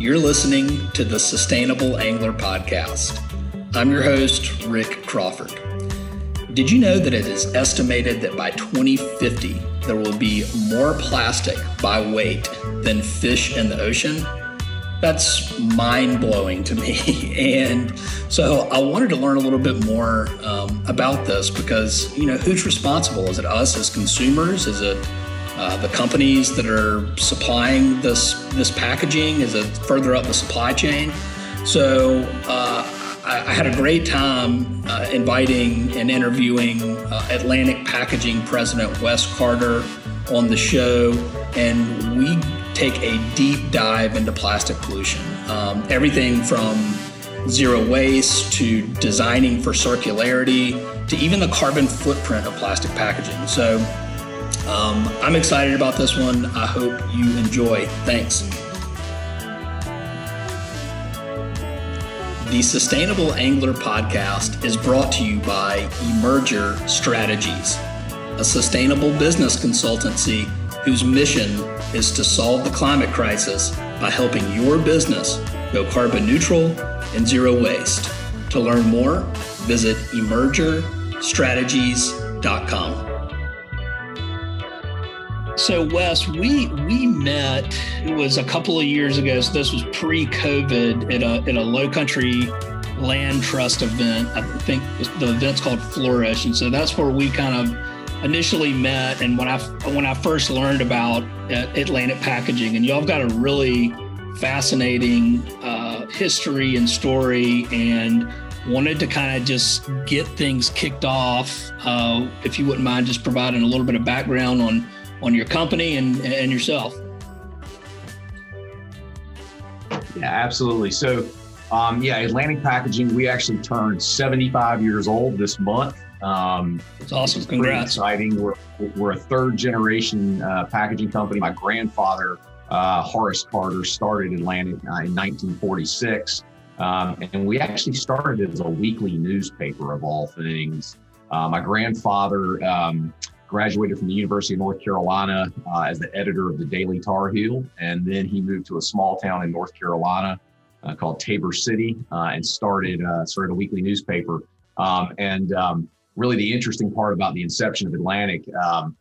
You're listening to the Sustainable Angler Podcast. I'm your host, Rick Crawford. Did you know that it is estimated that by 2050, there will be more plastic by weight than fish in the ocean? That's mind blowing to me. and so I wanted to learn a little bit more um, about this because, you know, who's responsible? Is it us as consumers? Is it uh, the companies that are supplying this this packaging is further up the supply chain. So uh, I, I, had a great time uh, inviting and interviewing uh, Atlantic Packaging President Wes Carter on the show, and we take a deep dive into plastic pollution. Um, everything from zero waste to designing for circularity to even the carbon footprint of plastic packaging. So um, I'm excited about this one. I hope you enjoy. Thanks. The Sustainable Angler podcast is brought to you by Emerger Strategies, a sustainable business consultancy whose mission is to solve the climate crisis by helping your business go carbon neutral and zero waste. To learn more, visit emergerstrategies.com. So Wes, we we met. It was a couple of years ago. So this was pre-COVID at a at a Lowcountry Land Trust event. I think the event's called Flourish, and so that's where we kind of initially met. And when I when I first learned about Atlantic Packaging, and y'all got a really fascinating uh, history and story, and wanted to kind of just get things kicked off. Uh, if you wouldn't mind just providing a little bit of background on on your company and, and yourself. Yeah, absolutely. So, um, yeah, Atlantic Packaging, we actually turned 75 years old this month. Um, It's awesome. Congrats. Exciting. We're, we're a third generation uh, packaging company. My grandfather, uh, Horace Carter, started Atlantic uh, in 1946. Um, and we actually started as a weekly newspaper of all things. Uh, my grandfather um, graduated from the University of North Carolina uh, as the editor of the Daily Tar Heel. And then he moved to a small town in North Carolina uh, called Tabor City uh, and started, uh, started a weekly newspaper. Um, and um, really, the interesting part about the inception of Atlantic, um,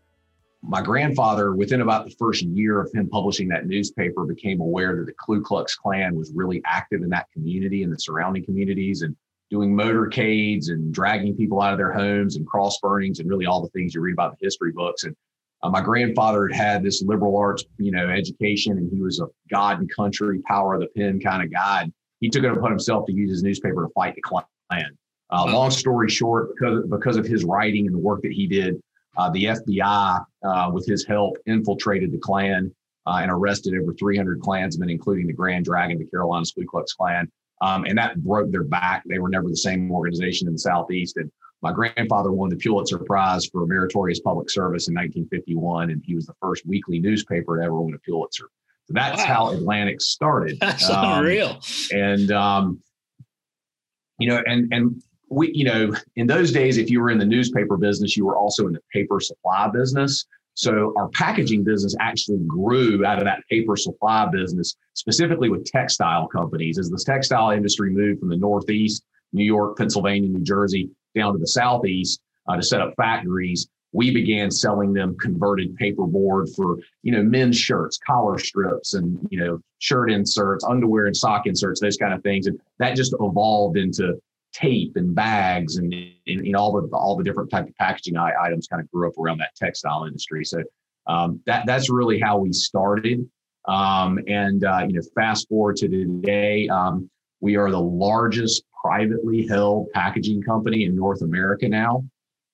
my grandfather, within about the first year of him publishing that newspaper, became aware that the Ku Klux Klan was really active in that community and the surrounding communities. And doing motorcades and dragging people out of their homes and cross burnings and really all the things you read about the history books. And uh, my grandfather had had this liberal arts, you know, education, and he was a God and country, power of the pen kind of guy. And he took it upon himself to use his newspaper to fight the Klan. Uh, long story short, because because of his writing and the work that he did, uh, the FBI, uh, with his help, infiltrated the Klan uh, and arrested over 300 Klansmen, including the Grand Dragon, the Carolina Ku Klux Klan. Um, and that broke their back. They were never the same organization in the Southeast. And my grandfather won the Pulitzer Prize for meritorious public service in 1951, and he was the first weekly newspaper to ever win a Pulitzer. So that's wow. how Atlantic started. That's um, unreal. And um, you know, and and we, you know, in those days, if you were in the newspaper business, you were also in the paper supply business. So our packaging business actually grew out of that paper supply business, specifically with textile companies. As the textile industry moved from the Northeast, New York, Pennsylvania, New Jersey, down to the Southeast uh, to set up factories, we began selling them converted paperboard for you know men's shirts collar strips and you know shirt inserts underwear and sock inserts those kind of things and that just evolved into tape and bags and, and all the all the different type of packaging items kind of grew up around that textile industry. So um, that that's really how we started. Um, and uh, you know, fast forward to today, um, we are the largest privately held packaging company in North America now.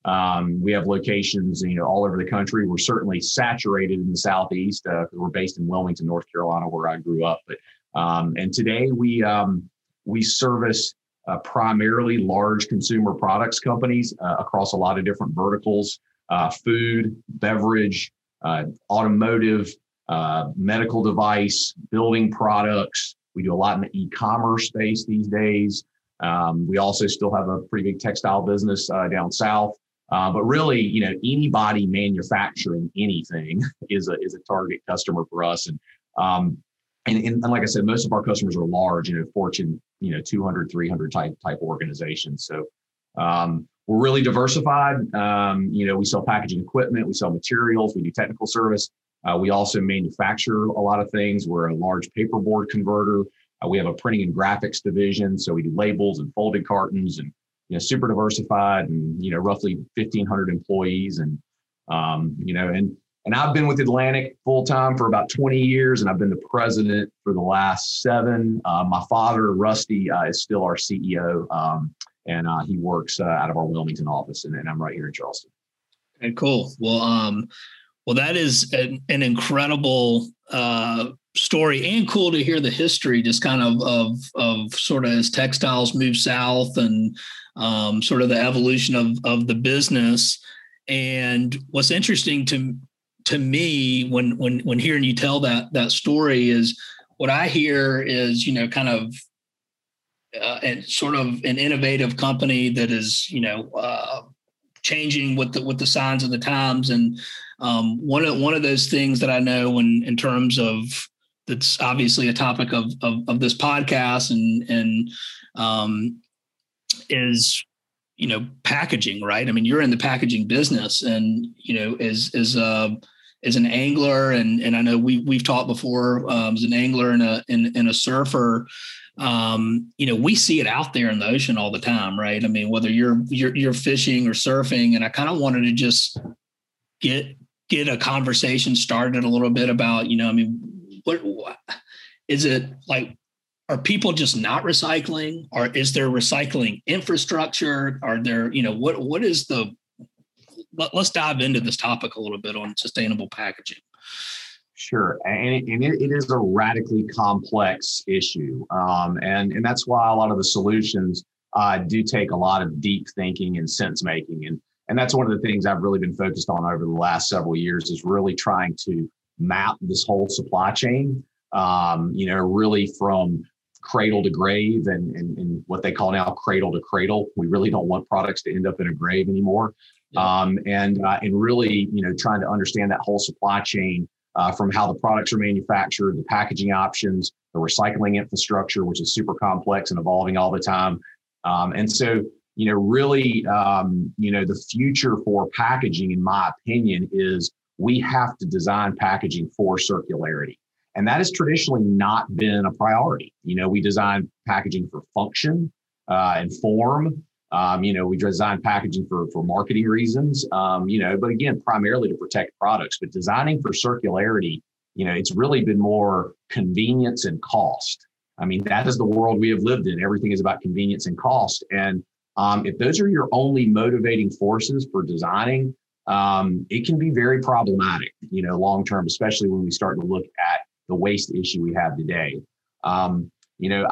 Um, we have locations, you know, all over the country. We're certainly saturated in the southeast. Uh, we're based in Wilmington, North Carolina, where I grew up. But um, and today we um, we service uh, primarily large consumer products companies uh, across a lot of different verticals uh, food, beverage, uh, automotive, uh, medical device, building products. We do a lot in the e commerce space these days. Um, we also still have a pretty big textile business uh, down south. but really, you know, anybody manufacturing anything is a is a target customer for us. And um, and, and, and like I said, most of our customers are large, you know, Fortune, you know, 200, 300 type type organizations. So um, we're really diversified. Um, you know, we sell packaging equipment, we sell materials, we do technical service. Uh, we also manufacture a lot of things. We're a large paperboard converter. Uh, we have a printing and graphics division, so we do labels and folded cartons, and you know, super diversified, and you know, roughly 1,500 employees, and um, you know, and and I've been with Atlantic full time for about 20 years, and I've been the president for the last seven. Uh, my father, Rusty, uh, is still our CEO, um, and uh, he works uh, out of our Wilmington office, and, and, I'm right here in Charleston. And cool. Well, um, well, that is an, an incredible uh, story, and cool to hear the history, just kind of of of sort of as textiles move south, and um, sort of the evolution of of the business. And what's interesting to to me when when when hearing you tell that that story is what I hear is you know kind of uh, and sort of an innovative company that is you know uh, changing with the with the signs of the times. And um, one of one of those things that I know when in terms of that's obviously a topic of of, of this podcast and and um, is you know packaging right? I mean you're in the packaging business and you know as as uh as an angler, and and I know we we've talked before um, as an angler and a and, and a surfer. Um, you know, we see it out there in the ocean all the time, right? I mean, whether you're you're, you're fishing or surfing, and I kind of wanted to just get get a conversation started a little bit about, you know, I mean, what, what is it like? Are people just not recycling? Or is there recycling infrastructure? Are there, you know, what what is the let, us dive into this topic a little bit on sustainable packaging. Sure, and, and it, it is a radically complex issue, um, and and that's why a lot of the solutions uh, do take a lot of deep thinking and sense making, and and that's one of the things I've really been focused on over the last several years is really trying to map this whole supply chain. Um, you know, really from cradle to grave and, and, and what they call now cradle to cradle. We really don't want products to end up in a grave anymore um, and uh, and really you know trying to understand that whole supply chain uh, from how the products are manufactured, the packaging options, the recycling infrastructure, which is super complex and evolving all the time. Um, and so you know really um, you know the future for packaging, in my opinion, is we have to design packaging for circularity. And that has traditionally not been a priority. You know, we design packaging for function uh, and form, um, you know, we design packaging for for marketing reasons. Um, you know, but again, primarily to protect products. But designing for circularity, you know, it's really been more convenience and cost. I mean, that is the world we have lived in. Everything is about convenience and cost. And um, if those are your only motivating forces for designing, um, it can be very problematic, you know, long term, especially when we start to look at the waste issue we have today. Um, you know,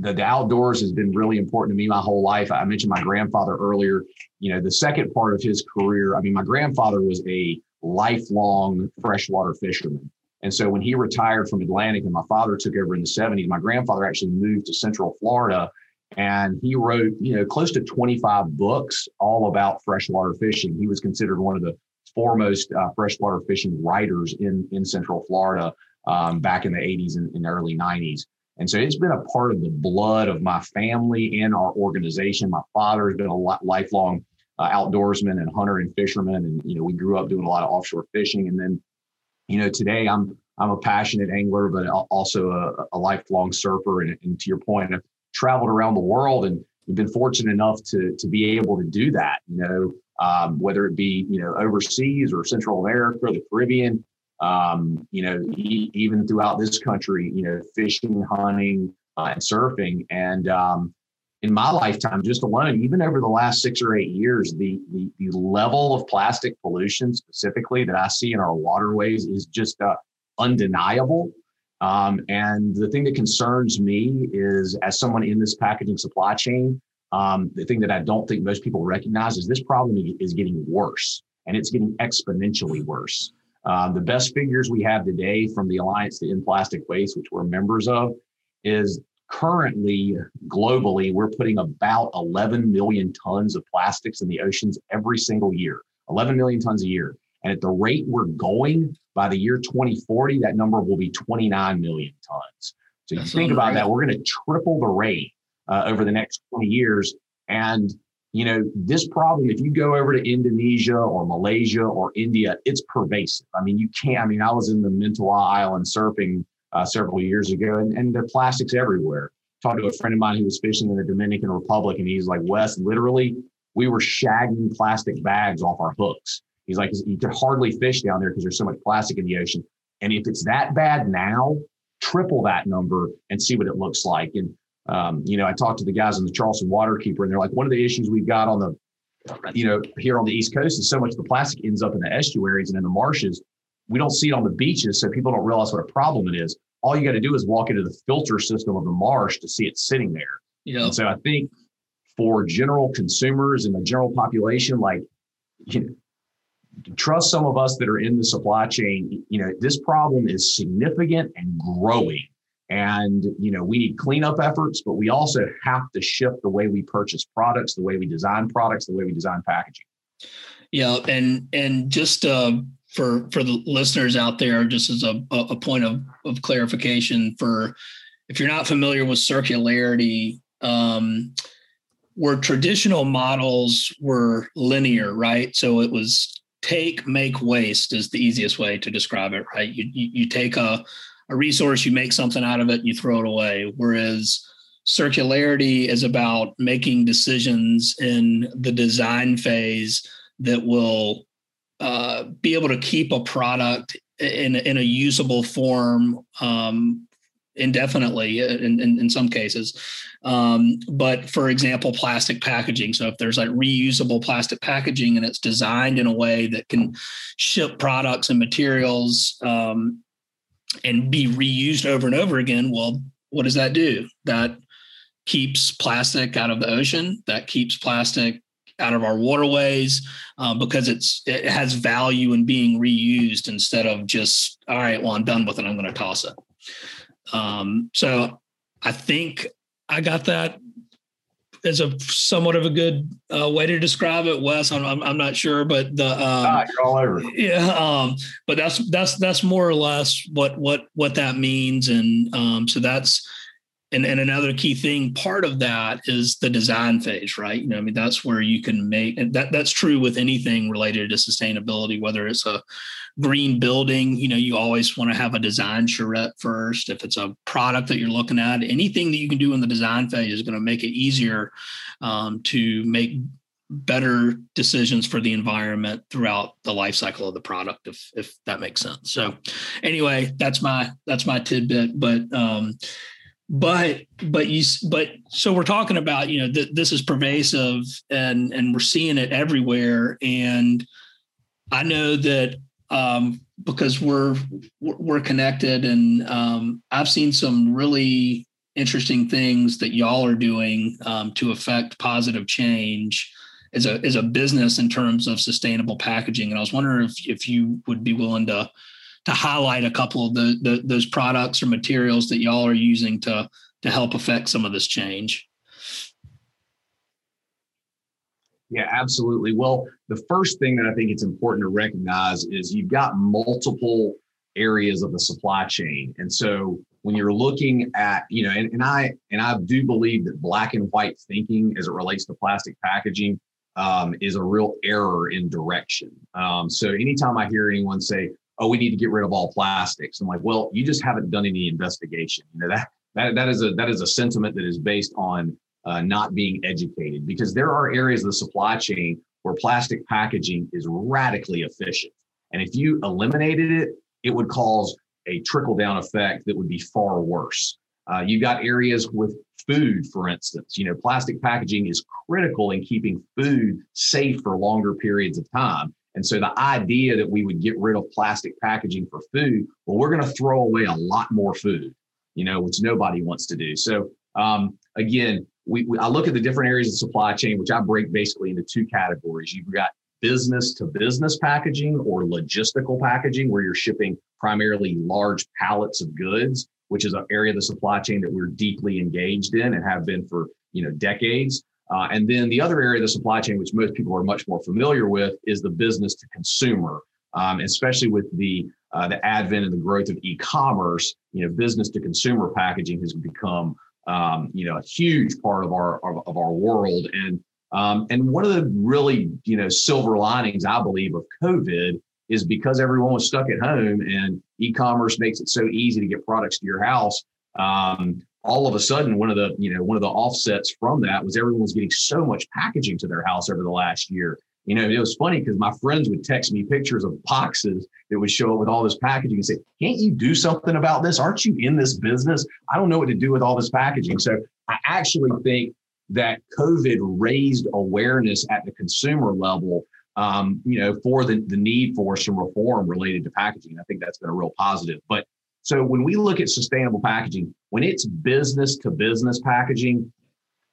the, the outdoors has been really important to me my whole life. I mentioned my grandfather earlier. You know, the second part of his career, I mean, my grandfather was a lifelong freshwater fisherman. And so when he retired from Atlantic and my father took over in the 70s, my grandfather actually moved to Central Florida and he wrote, you know, close to 25 books all about freshwater fishing. He was considered one of the foremost uh, freshwater fishing writers in, in Central Florida um, back in the 80s and, and early 90s. And so it's been a part of the blood of my family and our organization. My father has been a lifelong uh, outdoorsman and hunter and fisherman. And, you know, we grew up doing a lot of offshore fishing. And then, you know, today I'm, I'm a passionate angler, but also a, a lifelong surfer. And, and, to your point, I've traveled around the world and been fortunate enough to, to be able to do that, you know, um, whether it be, you know, overseas or Central America or the Caribbean, um, you know, e- even throughout this country, you know, fishing, hunting, uh, and surfing. And um, in my lifetime, just alone, even over the last six or eight years, the, the, the level of plastic pollution specifically that I see in our waterways is just uh, undeniable. Um, and the thing that concerns me is, as someone in this packaging supply chain, um, the thing that I don't think most people recognize is this problem is getting worse, and it's getting exponentially worse. Um, the best figures we have today from the Alliance to End Plastic Waste, which we're members of, is currently globally, we're putting about 11 million tons of plastics in the oceans every single year. 11 million tons a year. And at the rate we're going by the year 2040, that number will be 29 million tons. So That's you think about that, we're going to triple the rate uh, over the next 20 years. And you know, this problem, if you go over to Indonesia or Malaysia or India, it's pervasive. I mean, you can't, I mean, I was in the Mentawai Island surfing uh, several years ago, and, and there are plastics everywhere. Talked to a friend of mine who was fishing in the Dominican Republic, and he's like, Wes, literally, we were shagging plastic bags off our hooks. He's like, you could hardly fish down there because there's so much plastic in the ocean. And if it's that bad now, triple that number and see what it looks like. And um, you know, I talked to the guys in the Charleston Waterkeeper, and they're like, one of the issues we've got on the, you know, here on the East Coast is so much of the plastic ends up in the estuaries and in the marshes. We don't see it on the beaches, so people don't realize what a problem it is. All you got to do is walk into the filter system of the marsh to see it sitting there. Yeah. And so I think for general consumers and the general population, like, you know, trust some of us that are in the supply chain. You know, this problem is significant and growing. And, you know, we need cleanup efforts, but we also have to shift the way we purchase products, the way we design products, the way we design packaging. Yeah. And, and just, uh, for, for the listeners out there, just as a, a point of, of clarification for, if you're not familiar with circularity, um, where traditional models were linear, right? So it was take, make, waste is the easiest way to describe it, right? You, you, you take a, a resource, you make something out of it, and you throw it away. Whereas circularity is about making decisions in the design phase that will uh, be able to keep a product in, in a usable form um, indefinitely in, in, in, some cases. Um, but for example, plastic packaging. So if there's like reusable plastic packaging and it's designed in a way that can ship products and materials um, and be reused over and over again, well, what does that do? That keeps plastic out of the ocean. That keeps plastic out of our waterways um, because it's it has value in being reused instead of just all right. Well, I'm done with it. I'm going to toss it. Um, so I think I got that is a somewhat of a good uh, way to describe it, Wes. I'm, I'm, I'm not sure, but the um, ah, all over. Yeah, um, but that's that's that's more or less what what what that means, and um, so that's and and another key thing. Part of that is the design phase, right? You know, I mean, that's where you can make and that that's true with anything related to sustainability, whether it's a green building, you know, you always want to have a design charrette first. If it's a product that you're looking at, anything that you can do in the design phase is going to make it easier um, to make better decisions for the environment throughout the life cycle of the product if if that makes sense so anyway that's my that's my tidbit but um but but you but so we're talking about you know th- this is pervasive and and we're seeing it everywhere and i know that um, because we're we're connected, and um, I've seen some really interesting things that y'all are doing um, to affect positive change as a as a business in terms of sustainable packaging. And I was wondering if if you would be willing to to highlight a couple of the, the those products or materials that y'all are using to to help affect some of this change. Yeah, absolutely. Well, the first thing that I think it's important to recognize is you've got multiple areas of the supply chain. And so when you're looking at, you know, and, and I and I do believe that black and white thinking as it relates to plastic packaging um, is a real error in direction. Um, so anytime I hear anyone say, "Oh, we need to get rid of all plastics," I'm like, "Well, you just haven't done any investigation." You know that that that is a that is a sentiment that is based on uh, not being educated because there are areas of the supply chain where plastic packaging is radically efficient. And if you eliminated it, it would cause a trickle down effect that would be far worse. Uh, you've got areas with food, for instance. You know, plastic packaging is critical in keeping food safe for longer periods of time. And so the idea that we would get rid of plastic packaging for food, well, we're going to throw away a lot more food, you know, which nobody wants to do. So um, again, we, we, I look at the different areas of supply chain, which I break basically into two categories. You've got business to business packaging or logistical packaging, where you're shipping primarily large pallets of goods, which is an area of the supply chain that we're deeply engaged in and have been for you know decades. Uh, and then the other area of the supply chain, which most people are much more familiar with, is the business to consumer. um, especially with the uh, the advent and the growth of e-commerce. You know, business to consumer packaging has become um, you know a huge part of our of, of our world. And um, and one of the really you know silver linings I believe of COVID is because everyone was stuck at home and e-commerce makes it so easy to get products to your house. Um, all of a sudden, one of the you know one of the offsets from that was everyone was getting so much packaging to their house over the last year. You know, it was funny because my friends would text me pictures of boxes that would show up with all this packaging and say, Can't you do something about this? Aren't you in this business? I don't know what to do with all this packaging. So I actually think that COVID raised awareness at the consumer level, um, you know, for the, the need for some reform related to packaging. I think that's been a real positive. But so when we look at sustainable packaging, when it's business to business packaging,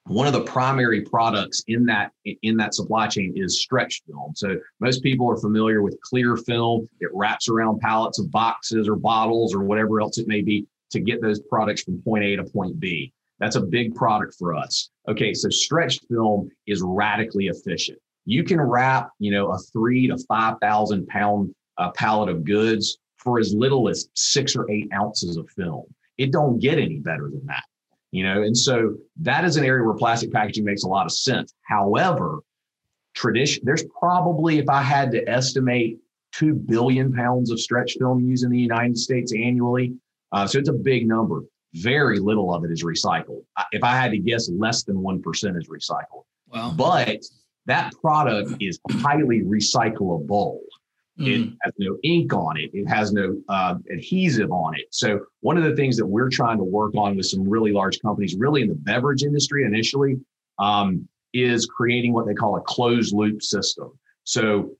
one of the primary products in that in that supply chain is stretch film. So most people are familiar with clear film. It wraps around pallets of boxes or bottles or whatever else it may be to get those products from point A to point B. That's a big product for us. Okay, so stretch film is radically efficient. You can wrap, you know, a three to five thousand pound uh, pallet of goods for as little as six or eight ounces of film. It don't get any better than that you know and so that is an area where plastic packaging makes a lot of sense however tradition there's probably if i had to estimate 2 billion pounds of stretch film used in the united states annually uh, so it's a big number very little of it is recycled if i had to guess less than 1% is recycled wow. but that product is highly recyclable. It has no ink on it. It has no uh, adhesive on it. So one of the things that we're trying to work on with some really large companies, really in the beverage industry initially, um, is creating what they call a closed loop system. So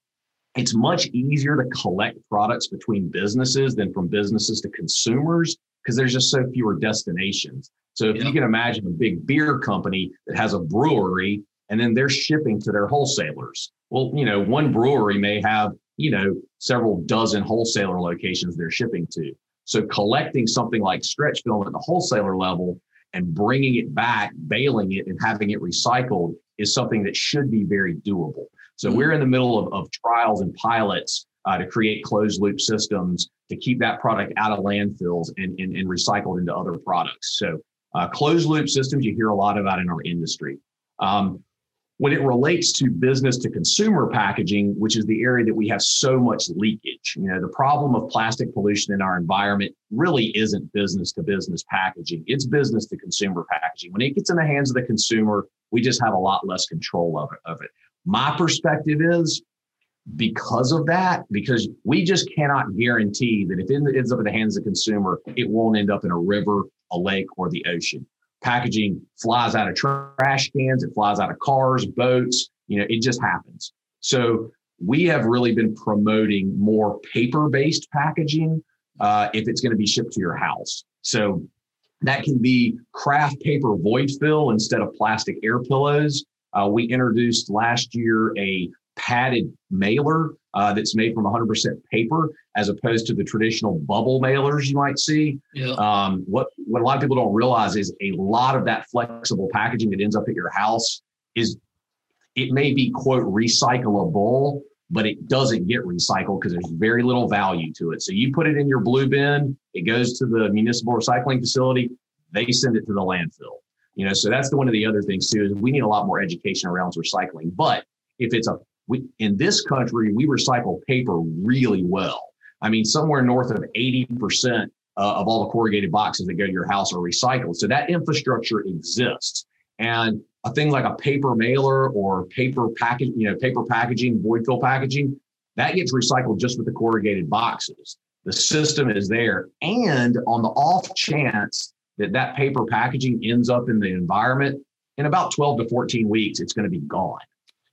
it's much easier to collect products between businesses than from businesses to consumers because there's just so fewer destinations. So if yeah. you can imagine a big beer company that has a brewery and then they're shipping to their wholesalers. Well, you know, one brewery may have you know, several dozen wholesaler locations they're shipping to. So collecting something like stretch film at the wholesaler level and bringing it back, baling it, and having it recycled is something that should be very doable. So mm-hmm. we're in the middle of, of trials and pilots uh, to create closed loop systems to keep that product out of landfills and, and, and recycled into other products. So uh, closed loop systems you hear a lot about in our industry. Um, when it relates to business to consumer packaging, which is the area that we have so much leakage, you know, the problem of plastic pollution in our environment really isn't business to business packaging. It's business to consumer packaging. When it gets in the hands of the consumer, we just have a lot less control of it. Of it. My perspective is because of that, because we just cannot guarantee that if it ends up in the hands of the consumer, it won't end up in a river, a lake, or the ocean packaging flies out of trash cans, it flies out of cars, boats, you know, it just happens. So we have really been promoting more paper based packaging uh, if it's going to be shipped to your house. So that can be kraft paper void fill instead of plastic air pillows. Uh, we introduced last year a padded mailer uh, that's made from 100% paper as opposed to the traditional bubble mailers you might see. Yeah. Um, what, what a lot of people don't realize is a lot of that flexible packaging that ends up at your house is, it may be quote recyclable, but it doesn't get recycled because there's very little value to it. So you put it in your blue bin, it goes to the municipal recycling facility, they send it to the landfill. You know, so that's the one of the other things too is we need a lot more education around recycling. But if it's a we in this country we recycle paper really well. I mean, somewhere north of 80% uh, of all the corrugated boxes that go to your house are recycled. So that infrastructure exists. And a thing like a paper mailer or paper package, you know, paper packaging, void fill packaging, that gets recycled just with the corrugated boxes. The system is there. And on the off chance that that paper packaging ends up in the environment, in about 12 to 14 weeks, it's going to be gone.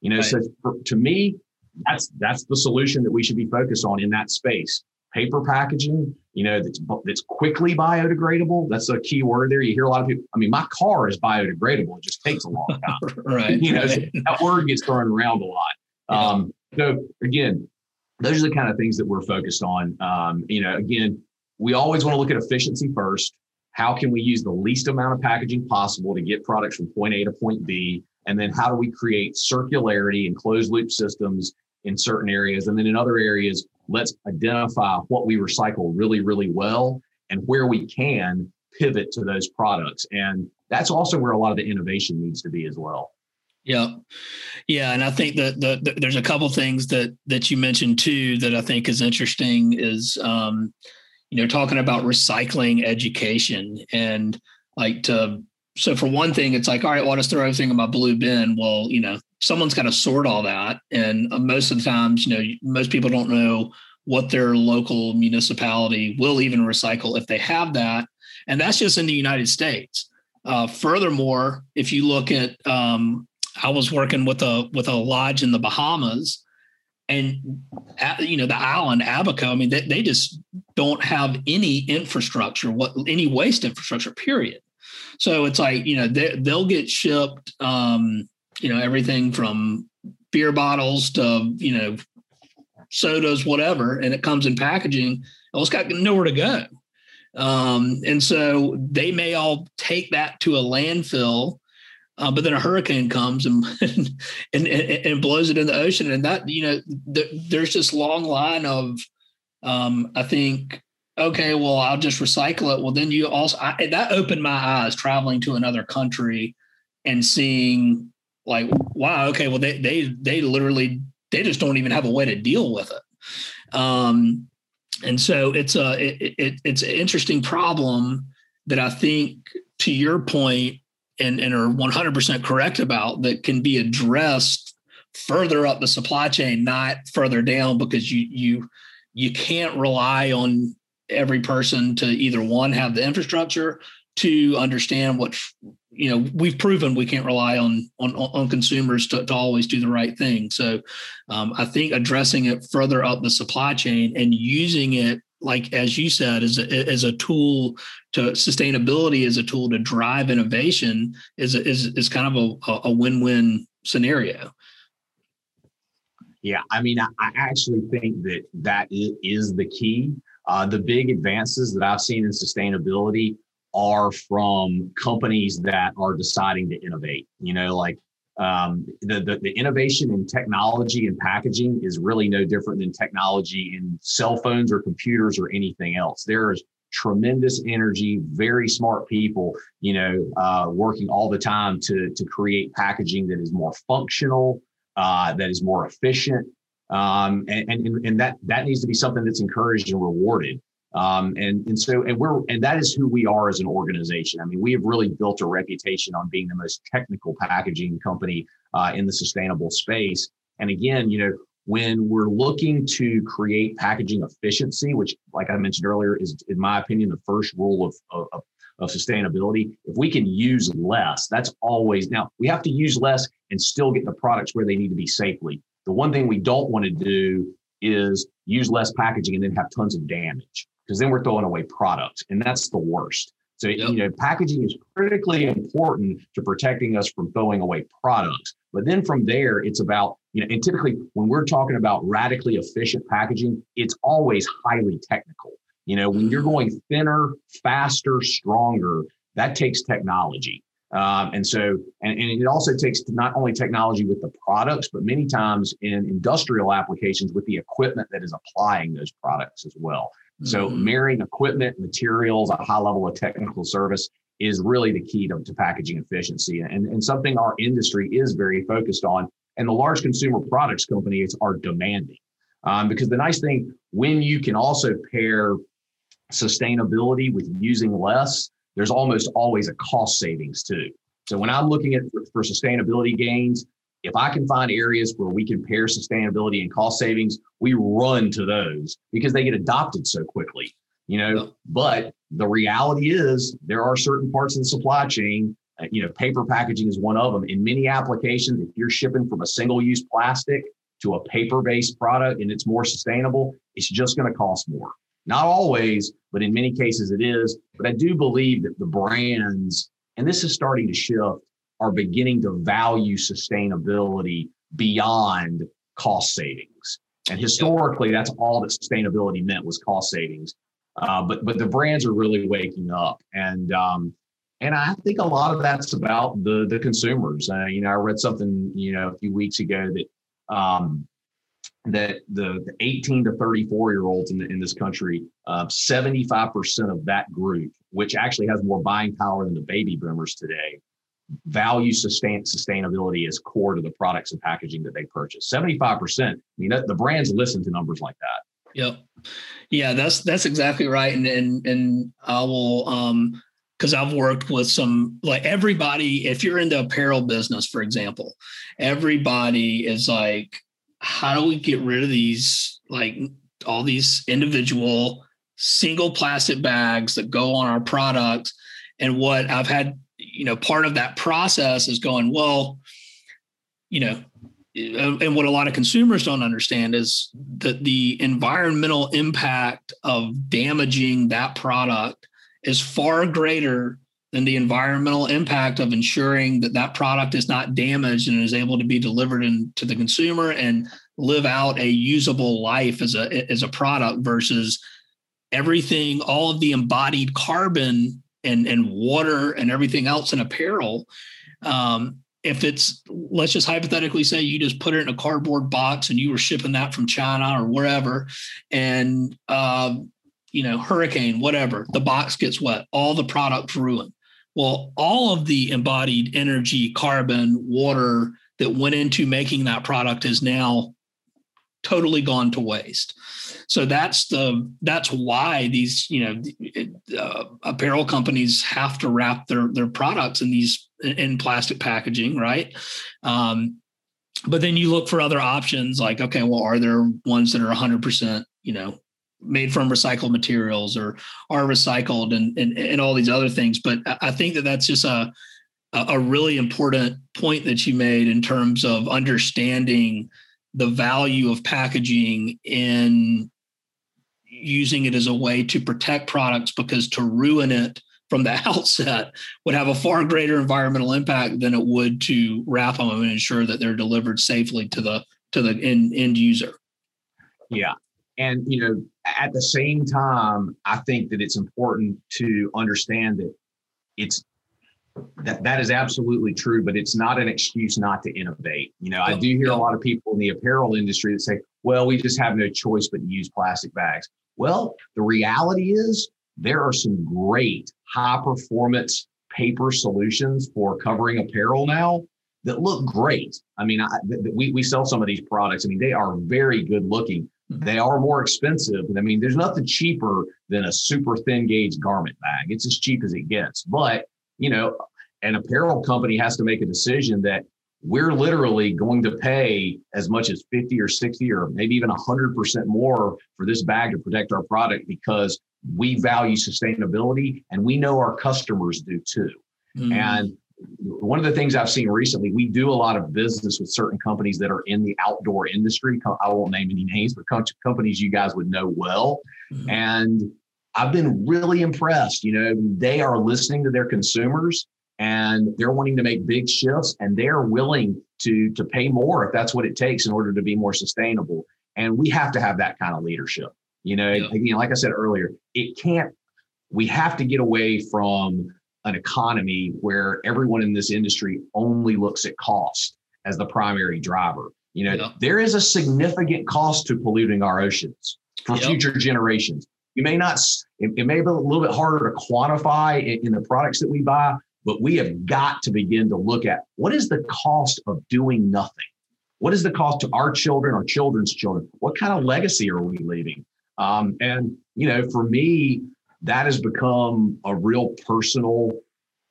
You know, right. so for, to me, that's that's the solution that we should be focused on in that space. Paper packaging, you know, that's that's quickly biodegradable. That's a key word there. You hear a lot of people. I mean, my car is biodegradable. It just takes a long time. right. You know, right. So that word gets thrown around a lot. Yeah. Um, so again, those are the kind of things that we're focused on. Um, you know, again, we always want to look at efficiency first. How can we use the least amount of packaging possible to get products from point A to point B? And then how do we create circularity and closed loop systems in certain areas? And then in other areas, let's identify what we recycle really, really well and where we can pivot to those products. And that's also where a lot of the innovation needs to be as well. Yeah, yeah, and I think that the, the, there's a couple things that that you mentioned too that I think is interesting is um, you know talking about recycling education and like to so for one thing it's like all right well just throw everything in my blue bin. Well you know someone's got to sort all that and uh, most of the times you know most people don't know what their local municipality will even recycle if they have that and that's just in the united states. Uh, furthermore if you look at um, i was working with a with a lodge in the bahamas and you know the island abaco i mean they, they just don't have any infrastructure what any waste infrastructure period so it's like you know they, they'll get shipped um, you know everything from beer bottles to you know sodas whatever and it comes in packaging. Well it's got nowhere to go. Um, and so they may all take that to a landfill uh, but then a hurricane comes and, and, and and blows it in the ocean. And that you know th- there's this long line of um, i think okay well i'll just recycle it. Well then you also I, that opened my eyes traveling to another country and seeing like wow okay well they they they literally they just don't even have a way to deal with it. Um and so it's a it, it, it's an interesting problem that i think to your point and and are 100% correct about that can be addressed further up the supply chain not further down because you you you can't rely on every person to either one have the infrastructure to understand what you know we've proven we can't rely on on, on consumers to, to always do the right thing. So um, i think addressing it further up the supply chain and using it like as you said as a, as a tool to sustainability as a tool to drive innovation is is is kind of a, a win-win scenario. Yeah i mean i, I actually think that that is the key uh, the big advances that i've seen in sustainability are from companies that are deciding to innovate. You know, like um, the, the, the innovation in technology and packaging is really no different than technology in cell phones or computers or anything else. There is tremendous energy, very smart people, you know, uh, working all the time to to create packaging that is more functional, uh, that is more efficient, um, and, and and that that needs to be something that's encouraged and rewarded. Um, and and so and we're and that is who we are as an organization. I mean, we have really built a reputation on being the most technical packaging company uh, in the sustainable space. And again, you know, when we're looking to create packaging efficiency, which, like I mentioned earlier, is in my opinion the first rule of, of of sustainability. If we can use less, that's always now we have to use less and still get the products where they need to be safely. The one thing we don't want to do is use less packaging and then have tons of damage because then we're throwing away products, and that's the worst. So yep. you know, packaging is critically important to protecting us from throwing away products. But then from there, it's about you know, and typically when we're talking about radically efficient packaging, it's always highly technical. You know, when you're mm-hmm. going thinner, faster, stronger, that takes technology. Um, and so, and, and it also takes not only technology with the products, but many times in industrial applications with the equipment that is applying those products as well. So mm-hmm. marrying equipment, materials, a high level of technical service is really the key to, to packaging efficiency and, and something our industry is very focused on. And the large consumer products companies are demanding. Um, because the nice thing, when you can also pair sustainability with using less, there's almost always a cost savings too. So when I'm looking at for, for sustainability gains, if I can find areas where we can pair sustainability and cost savings, we run to those because they get adopted so quickly. You know, but the reality is there are certain parts of the supply chain. Uh, you know, paper packaging is one of them. In many applications, if you're shipping from a single-use plastic to a paper-based product and it's more sustainable, it's just going to cost more. Not always, but in many cases it is. But I do believe that the brands, and this is starting to shift, are beginning to value sustainability beyond cost savings. And historically, that's all that sustainability meant was cost savings. Uh, but but the brands are really waking up, and um, and I think a lot of that's about the the consumers. Uh, you know, I read something you know a few weeks ago that um, that the, the 18 to 34 year olds in, the, in this country, uh, 75% of that group, which actually has more buying power than the baby boomers today, value sustain sustainability as core to the products and packaging that they purchase. 75%. I mean, the brands listen to numbers like that. Yep. Yeah, that's that's exactly right. And and and I will um because I've worked with some like everybody, if you're in the apparel business, for example, everybody is like, how do we get rid of these like all these individual single plastic bags that go on our products? And what I've had you know, part of that process is going, well, you know, and what a lot of consumers don't understand is that the environmental impact of damaging that product is far greater than the environmental impact of ensuring that that product is not damaged and is able to be delivered in, to the consumer and live out a usable life as a as a product versus everything all of the embodied carbon and and water and everything else in apparel. Um, if it's let's just hypothetically say you just put it in a cardboard box and you were shipping that from china or wherever and uh, you know hurricane whatever the box gets wet all the products ruined well all of the embodied energy carbon water that went into making that product is now totally gone to waste. So that's the that's why these you know uh, apparel companies have to wrap their their products in these in plastic packaging right? Um, but then you look for other options like okay well are there ones that are 100% you know made from recycled materials or are recycled and and, and all these other things but i think that that's just a a really important point that you made in terms of understanding the value of packaging in using it as a way to protect products because to ruin it from the outset would have a far greater environmental impact than it would to wrap them and ensure that they're delivered safely to the to the end, end user. Yeah. And you know, at the same time, I think that it's important to understand that it's that that is absolutely true, but it's not an excuse not to innovate. You know, I do hear a lot of people in the apparel industry that say, "Well, we just have no choice but to use plastic bags." Well, the reality is there are some great high performance paper solutions for covering apparel now that look great. I mean, I, we, we sell some of these products. I mean, they are very good looking. Mm-hmm. They are more expensive. I mean, there's nothing cheaper than a super thin gauge garment bag. It's as cheap as it gets. But, you know, an apparel company has to make a decision that we're literally going to pay as much as 50 or 60 or maybe even 100% more for this bag to protect our product because we value sustainability and we know our customers do too. Mm. And one of the things I've seen recently, we do a lot of business with certain companies that are in the outdoor industry. I won't name any names, but companies you guys would know well. Mm. And I've been really impressed. You know, they are listening to their consumers and they're wanting to make big shifts and they're willing to to pay more if that's what it takes in order to be more sustainable and we have to have that kind of leadership you know yeah. again like i said earlier it can't we have to get away from an economy where everyone in this industry only looks at cost as the primary driver you know yeah. there is a significant cost to polluting our oceans for yep. future generations you may not it, it, may be a little bit harder to quantify in, in the products that we buy but we have got to begin to look at what is the cost of doing nothing? What is the cost to our children, our children's children? What kind of legacy are we leaving? Um, and, you know, for me, that has become a real personal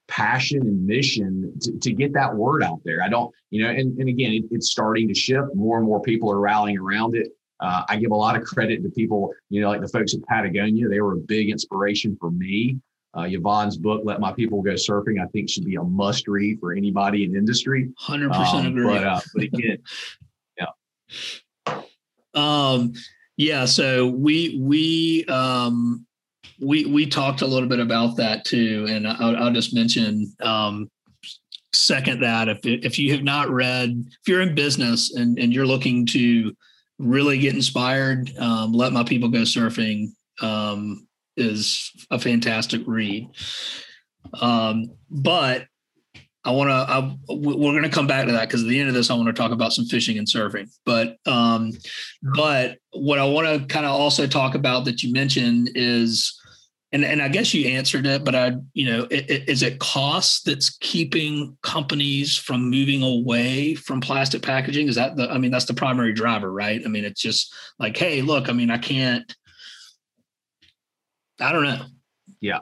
passion and mission to, to get that word out there. I don't, you know, and, and again, it, it's starting to shift. More and more people are rallying around it. Uh, I give a lot of credit to people, you know, like the folks at Patagonia. They were a big inspiration for me. Uh, Yvon's book, Let My People Go Surfing, I think should be a must read for anybody in industry. 100% um, agree. But, uh, but again, yeah. Um, yeah. So we, we, um, we, we talked a little bit about that too. And I'll, I'll just mention, um, second that if, if you have not read, if you're in business and, and you're looking to really get inspired, um, Let My People Go Surfing, um, is a fantastic read. Um, but I want to. We're going to come back to that because at the end of this, I want to talk about some fishing and surfing. But, um, but what I want to kind of also talk about that you mentioned is, and and I guess you answered it, but I, you know, it, it, is it cost that's keeping companies from moving away from plastic packaging? Is that the? I mean, that's the primary driver, right? I mean, it's just like, hey, look, I mean, I can't. I don't know. Yeah.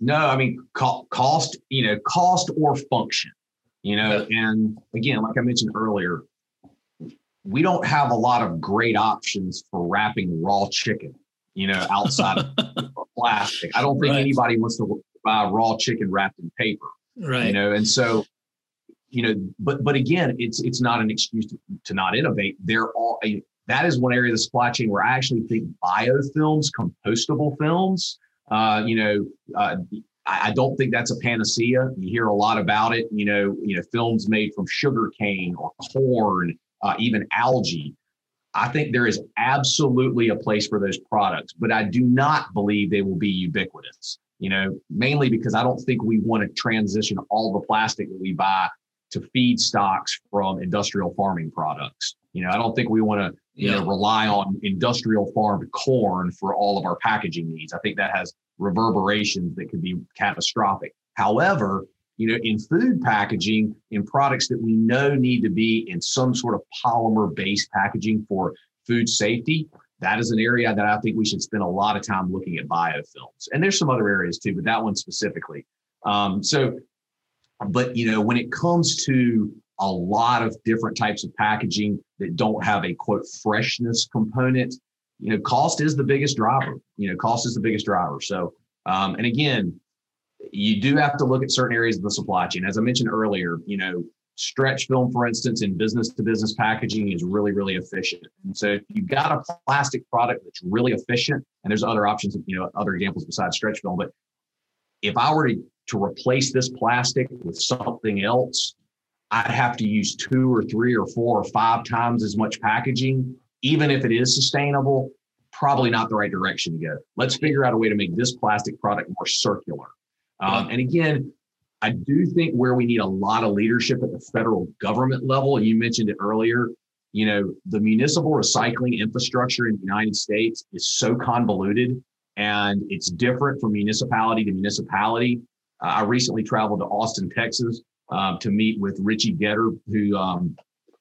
No, I mean cost, you know, cost or function, you know, and again, like I mentioned earlier, we don't have a lot of great options for wrapping raw chicken, you know, outside of plastic. I don't think right. anybody wants to buy raw chicken wrapped in paper, right? You know, and so, you know, but but again, it's it's not an excuse to, to not innovate. There are a, that is one area of the supply chain where I actually think biofilms, compostable films, uh, you know, uh, I, don't think that's a panacea. You hear a lot about it. You know, you know, films made from sugar cane or corn, uh, even algae. I think there is absolutely a place for those products, but I do not believe they will be ubiquitous. You know, mainly because I don't think we want to transition all the plastic that we buy to feedstocks from industrial farming products. You know, I don't think we want to, you yeah. know, rely on industrial farmed corn for all of our packaging needs. I think that has reverberations that could be catastrophic. However, you know, in food packaging, in products that we know need to be in some sort of polymer based packaging for food safety, that is an area that I think we should spend a lot of time looking at biofilms. And there's some other areas too, but that one specifically. Um, so, but you know, when it comes to a lot of different types of packaging that don't have a quote freshness component, you know, cost is the biggest driver. You know, cost is the biggest driver. So, um, and again, you do have to look at certain areas of the supply chain. As I mentioned earlier, you know, stretch film, for instance, in business to business packaging is really, really efficient. And so if you've got a plastic product that's really efficient, and there's other options, you know, other examples besides stretch film, but if I were to, to replace this plastic with something else, I'd have to use two or three or four or five times as much packaging even if it is sustainable, probably not the right direction to go. Let's figure out a way to make this plastic product more circular. Um, and again, I do think where we need a lot of leadership at the federal government level, you mentioned it earlier, you know, the municipal recycling infrastructure in the United States is so convoluted and it's different from municipality to municipality. Uh, I recently traveled to Austin, Texas uh, to meet with Richie Getter, who um,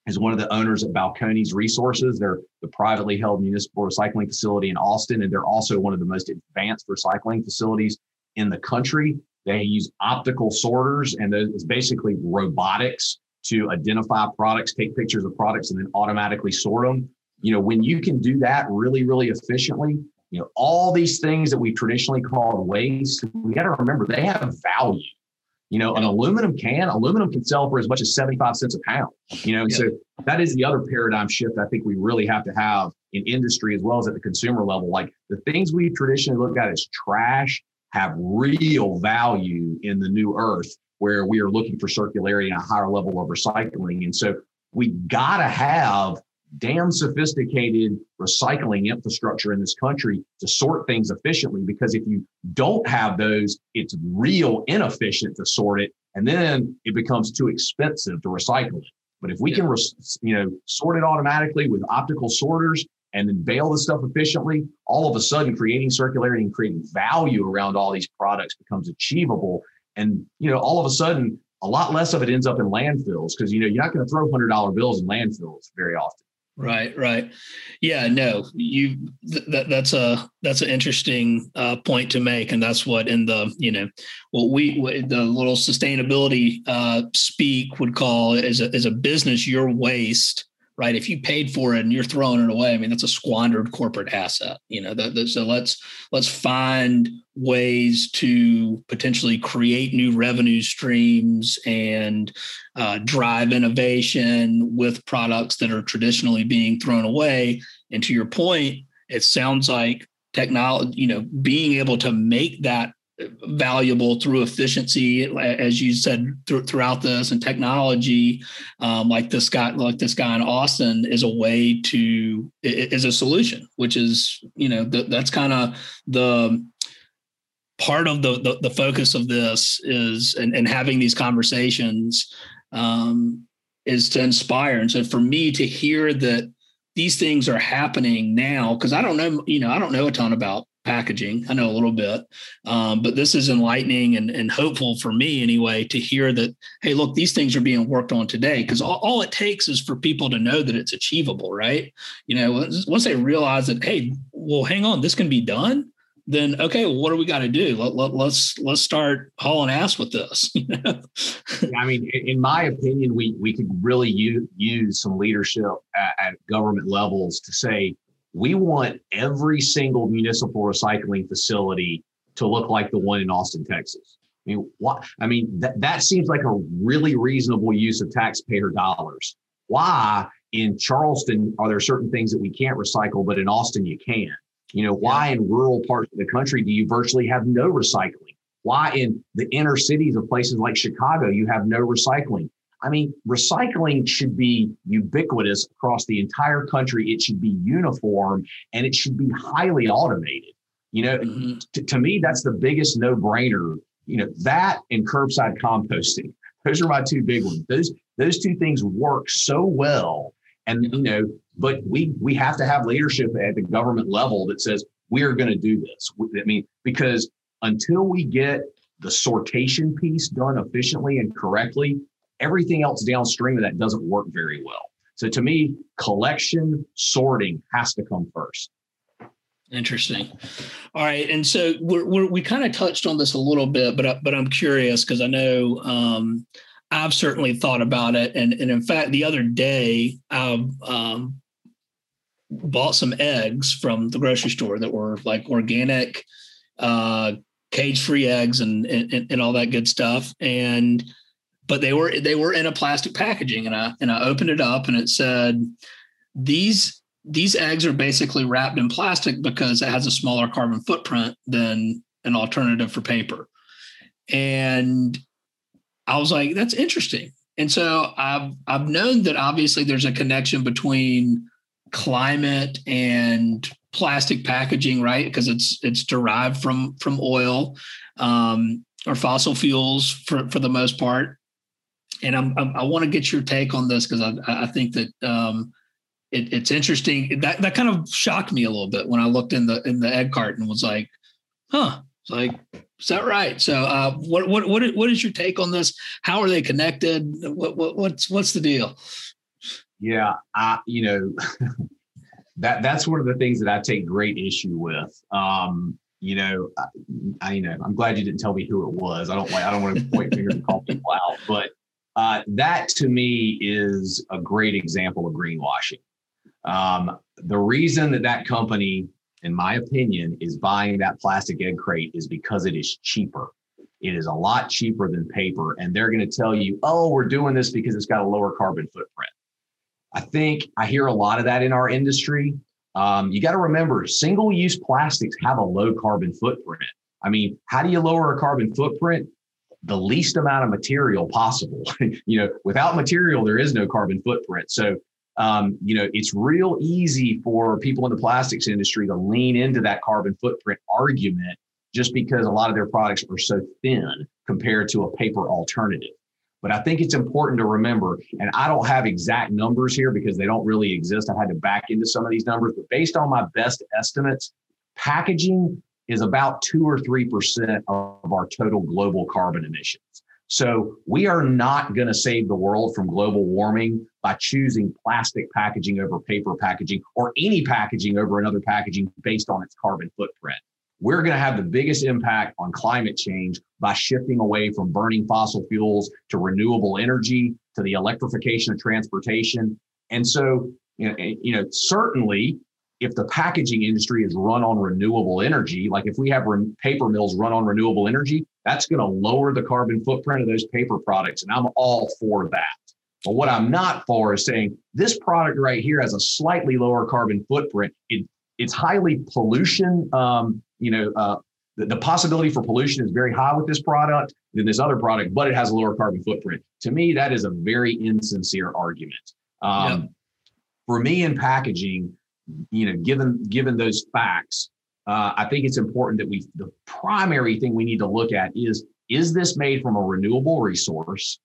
is one of the owners of Balcones Resources. They're the privately held municipal recycling facility in Austin, and they're also one of the most advanced recycling facilities in the country. They use optical sorters, and it's basically robotics to identify products, take pictures of products, and then automatically sort them. You know, when you can do that really, really efficiently, you know, all these things that we traditionally called waste, we got to remember they have value. You know, an aluminum can, aluminum can sell for as much as 75 cents a pound. You know, yeah. so that is the other paradigm shift I think we really have to have in industry as well as at the consumer level. Like the things we traditionally look at as trash have real value in the new earth where we are looking for circularity and a higher level of recycling. And so we got to have damn sophisticated recycling infrastructure in this country to sort things efficiently because if you don't have those it's real inefficient to sort it and then it becomes too expensive to recycle it but if we yeah. can you know sort it automatically with optical sorters and then bale the stuff efficiently all of a sudden creating circularity and creating value around all these products becomes achievable and you know all of a sudden a lot less of it ends up in landfills because you know you're not going to throw hundred dollar bills in landfills very often Right, right. Yeah, no, you th- that that's a that's an interesting uh, point to make, and that's what in the you know what we what the little sustainability uh, speak would call as a as a business your waste right? If you paid for it and you're throwing it away, I mean, that's a squandered corporate asset. You know, that, that, so let's let's find ways to potentially create new revenue streams and uh, drive innovation with products that are traditionally being thrown away. And to your point, it sounds like technology, you know, being able to make that valuable through efficiency, as you said th- throughout this, and technology, um, like this guy, like this guy in Austin, is a way to is a solution. Which is, you know, th- that's kind of the part of the, the, the focus of this is and, and having these conversations um, is to inspire. And so for me to hear that these things are happening now, because I don't know, you know, I don't know a ton about packaging. I know a little bit, um, but this is enlightening and, and hopeful for me anyway to hear that, hey, look, these things are being worked on today. Because all, all it takes is for people to know that it's achievable, right? You know, once they realize that, hey, well, hang on, this can be done then okay, well, what do we got to do? Let, let, let's let's start hauling ass with this. I mean, in my opinion, we we could really use, use some leadership at, at government levels to say we want every single municipal recycling facility to look like the one in Austin, Texas. I mean, what? I mean, that that seems like a really reasonable use of taxpayer dollars. Why in Charleston are there certain things that we can't recycle, but in Austin you can? You know, why in rural parts of the country do you virtually have no recycling? Why in the inner cities of places like Chicago you have no recycling? I mean, recycling should be ubiquitous across the entire country. It should be uniform and it should be highly automated. You know, mm-hmm. t- to me, that's the biggest no brainer. You know, that and curbside composting. Those are my two big ones. Those those two things work so well and you know, but we we have to have leadership at the government level that says we are going to do this. I mean, because until we get the sortation piece done efficiently and correctly, everything else downstream of that doesn't work very well. So to me, collection sorting has to come first. Interesting. All right, and so we're, we're, we kind of touched on this a little bit, but I, but I'm curious because I know um, I've certainly thought about it, and and in fact, the other day I um, bought some eggs from the grocery store that were like organic, uh, cage-free eggs, and, and and all that good stuff. And but they were they were in a plastic packaging, and I and I opened it up, and it said these these eggs are basically wrapped in plastic because it has a smaller carbon footprint than an alternative for paper. And I was like, that's interesting. And so I've I've known that obviously there's a connection between climate and plastic packaging, right? Because it's it's derived from from oil um, or fossil fuels for for the most part. And I'm, I'm i want to get your take on this because I I think that um, it, it's interesting. That that kind of shocked me a little bit when I looked in the in the egg and was like, huh, like is that right? So, uh, what what what what is your take on this? How are they connected? What, what what's what's the deal? Yeah, I you know that that's one of the things that I take great issue with. Um, you know, I, I, you know I'm glad you didn't tell me who it was. I don't like I don't want to point fingers and call people out, but uh, that to me is a great example of greenwashing. Um, the reason that that company in my opinion, is buying that plastic egg crate is because it is cheaper. It is a lot cheaper than paper. And they're going to tell you, oh, we're doing this because it's got a lower carbon footprint. I think I hear a lot of that in our industry. Um, you got to remember, single use plastics have a low carbon footprint. I mean, how do you lower a carbon footprint? The least amount of material possible. you know, without material, there is no carbon footprint. So um, you know, it's real easy for people in the plastics industry to lean into that carbon footprint argument just because a lot of their products are so thin compared to a paper alternative. But I think it's important to remember, and I don't have exact numbers here because they don't really exist. I had to back into some of these numbers, but based on my best estimates, packaging is about two or 3% of our total global carbon emissions. So we are not going to save the world from global warming by choosing plastic packaging over paper packaging or any packaging over another packaging based on its carbon footprint. We're going to have the biggest impact on climate change by shifting away from burning fossil fuels to renewable energy, to the electrification of transportation. And so, you know, you know certainly if the packaging industry is run on renewable energy, like if we have re- paper mills run on renewable energy, that's going to lower the carbon footprint of those paper products. And I'm all for that. But what I'm not for is saying this product right here has a slightly lower carbon footprint. It, it's highly pollution. Um, you know, uh, the, the possibility for pollution is very high with this product than this other product, but it has a lower carbon footprint. To me, that is a very insincere argument. Um, For me in packaging, you know, given given those facts, uh, I think it's important that we, the primary thing we need to look at is, is this made from a renewable resource?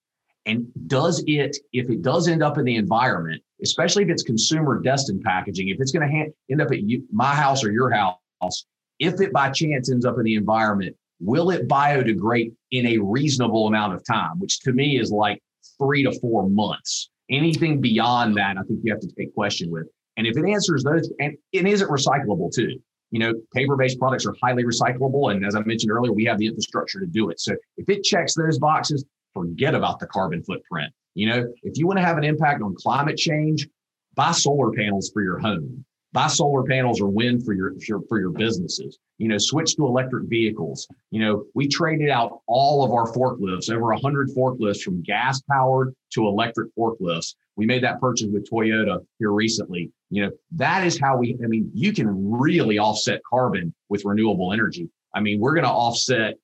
And does it, if it does end up in the environment, especially if it's consumer destined packaging, if it's going to ha- end up at you, my house or your house, if it by chance ends up in the environment, will it biodegrade in a reasonable amount of time, which to me is like three to four months. Anything beyond that, I think you have to take question with. And if it answers those, and it isn't recyclable too. You know, paper-based products are highly recyclable, and as I mentioned earlier, we have the infrastructure to do it. So if it checks those boxes, forget about the carbon footprint. You know, if you want to have an impact on climate change, buy solar panels for your home buy solar panels or wind for your, for your, for your businesses you know switch to electric vehicles you know we traded out all of our forklifts over 100 forklifts from gas powered to electric forklifts we made that purchase with toyota here recently. You know that is how we i mean you can really offset carbon with renewable energy. I mean we're going to offset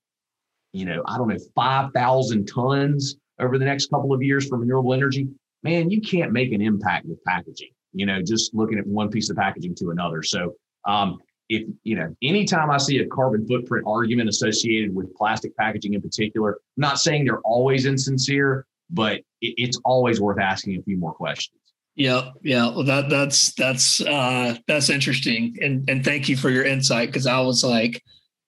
you know i don't know 5000 tons over the next couple of years from renewable energy. Man you can't make an impact with packaging you know, just looking at one piece of packaging to another. So, um, if, you know, anytime I see a carbon footprint argument associated with plastic packaging in particular, I'm not saying they're always insincere, but it, it's always worth asking a few more questions. Yeah, yeah. Well, that that's that's uh, that's interesting, and and thank you for your insight because I was like,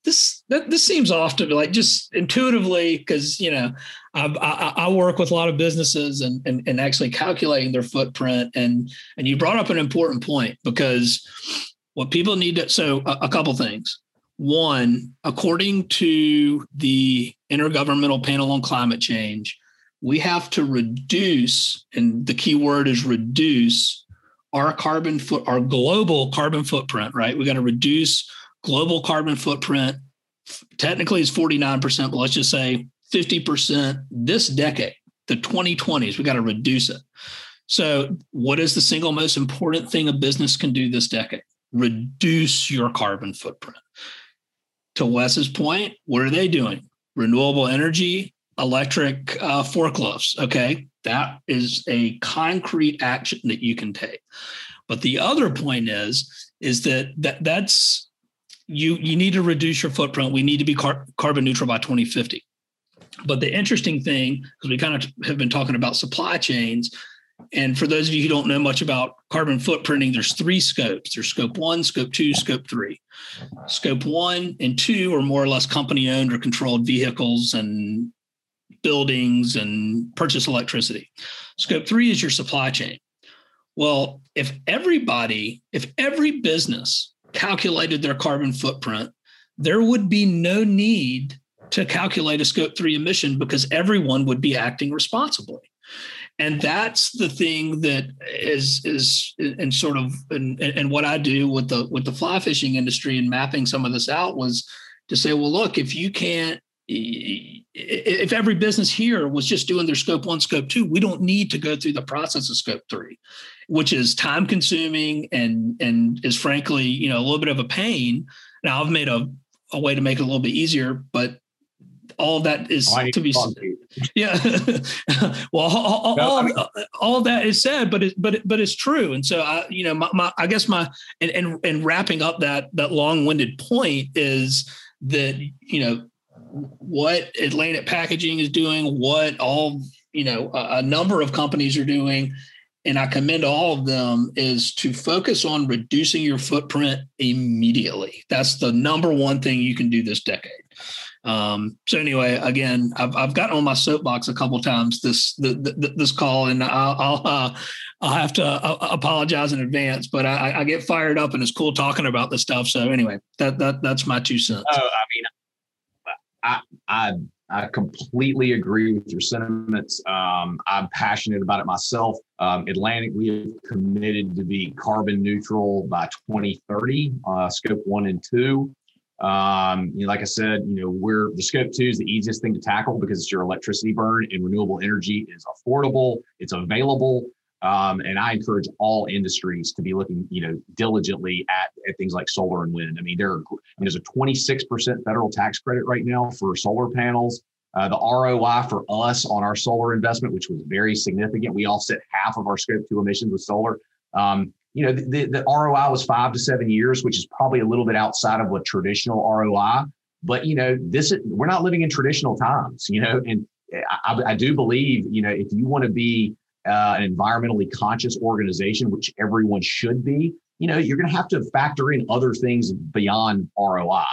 this that, this seems off to like just intuitively because you know I, I, I, work with a lot of businesses and, and and actually calculating their footprint and and you brought up an important point because what people need to so a, a couple things one according to the intergovernmental panel on climate change we have to reduce and the key word is reduce our carbon foot our global carbon footprint right we got to reduce global carbon footprint technically it's 49%, but let's just say 50% this decade, the 2020s, we got to reduce it. So, what is the single most important thing a business can do this decade? Reduce your carbon footprint. To Wes's point, what are they doing? Renewable energy, electric uh, forklifts. Okay. That is a concrete action that you can take. But the other point is, is that, that that's you you need to reduce your footprint. We need to be car- carbon neutral by 2050. But the interesting thing, because we kind of have been talking about supply chains, and for those of you who don't know much about carbon footprinting, there's three scopes. There's scope one, scope two, scope three. Scope one and two are more or less company owned or controlled vehicles and buildings and purchase electricity. Scope three is your supply chain. Well, if everybody, if every business calculated their carbon footprint, there would be no need to calculate a scope three emission because everyone would be acting responsibly. And that's the thing that is is and sort of and, and what I do with the with the fly fishing industry and mapping some of this out was to say, well, look, if you can't if every business here was just doing their scope one, scope two, we don't need to go through the process of scope three, which is time consuming and and is frankly, you know, a little bit of a pain. Now I've made a, a way to make it a little bit easier, but all of that is oh, to be yeah. Well all, no, all, I mean, all, that is said but it but it, but it's true. And so i you know my, my i guess my and, and and wrapping up that that long-winded point is that you know what Atlantic Packaging is doing, what all you know a, a, number of companies are doing, and I commend all of them is to focus on reducing your footprint immediately. That's the number one thing you can do this decade. Um, so anyway, again, I've, I've gotten on my soapbox a couple times this the, the, this call, and I'll I'll, uh, I'll have to uh, apologize in advance. But I, I, get fired up, and it's cool talking about this stuff. So anyway, that that that's my two cents. Oh, I mean, I, I, I completely agree with your sentiments. Um, I'm passionate about it myself. Um, Atlantic, we have committed to be carbon neutral by 2030, uh, scope one and two. Um, you know, like I said, you know, we're the scope two is the easiest thing to tackle because it's your electricity burn and renewable energy is affordable, it's available. Um, and I encourage all industries to be looking, you know, diligently at, at things like solar and wind. I mean, there are, I mean, there's a 26% federal tax credit right now for solar panels. Uh, the ROI for us on our solar investment, which was very significant, we offset half of our scope two emissions with solar. Um, you know, the, the ROI was five to seven years, which is probably a little bit outside of what traditional ROI. But you know, this is, we're not living in traditional times. You know, and I, I do believe you know if you want to be uh, an environmentally conscious organization, which everyone should be, you know, you're going to have to factor in other things beyond ROI.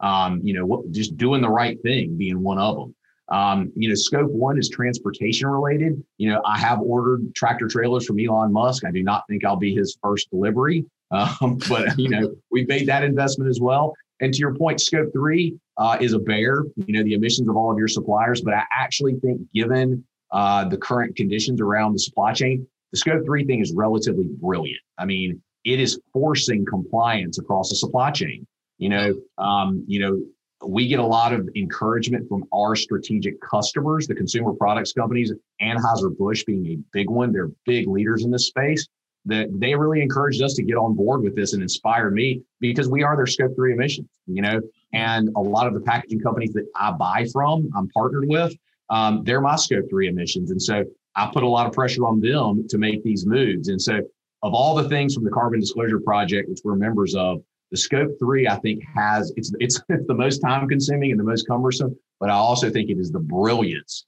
Um, you know, what, just doing the right thing being one of them. Um, you know, scope one is transportation related. You know, I have ordered tractor trailers from Elon Musk. I do not think I'll be his first delivery, um, but you know, we've made that investment as well. And to your point, scope three uh, is a bear. You know, the emissions of all of your suppliers. But I actually think, given uh, the current conditions around the supply chain, the scope three thing is relatively brilliant. I mean, it is forcing compliance across the supply chain. You know, um, you know, we get a lot of encouragement from our strategic customers, the consumer products companies, Anheuser-Busch being a big one. They're big leaders in this space. That they really encouraged us to get on board with this and inspired me because we are their scope three emissions, you know, and a lot of the packaging companies that I buy from, I'm partnered with, um, they're my scope three emissions. And so I put a lot of pressure on them to make these moves. And so of all the things from the Carbon Disclosure Project, which we're members of, the scope three, I think, has it's it's it's the most time consuming and the most cumbersome, but I also think it is the brilliance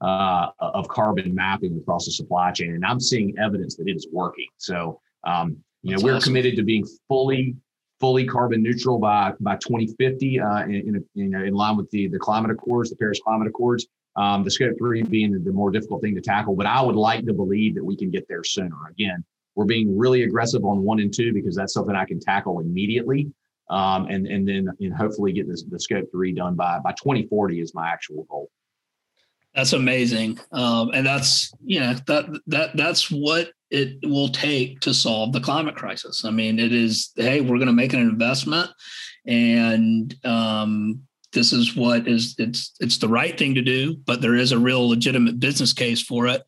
uh, of carbon mapping across the supply chain, and I'm seeing evidence that it is working. So, um, you know, we're awesome. committed to being fully fully carbon neutral by by 2050, uh, in, in, you know, in line with the the climate accords, the Paris Climate Accords. Um, the scope three being the more difficult thing to tackle, but I would like to believe that we can get there sooner. Again, we're being really aggressive on one and two because that's something I can tackle immediately. Um, and and then and hopefully get this the scope three done by by 2040 is my actual goal. That's amazing, um, and that's you know that that that's what it will take to solve the climate crisis. I mean, it is hey, we're going to make an investment, and um, this is what is it's it's the right thing to do but there is a real legitimate business case for it.